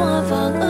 我反。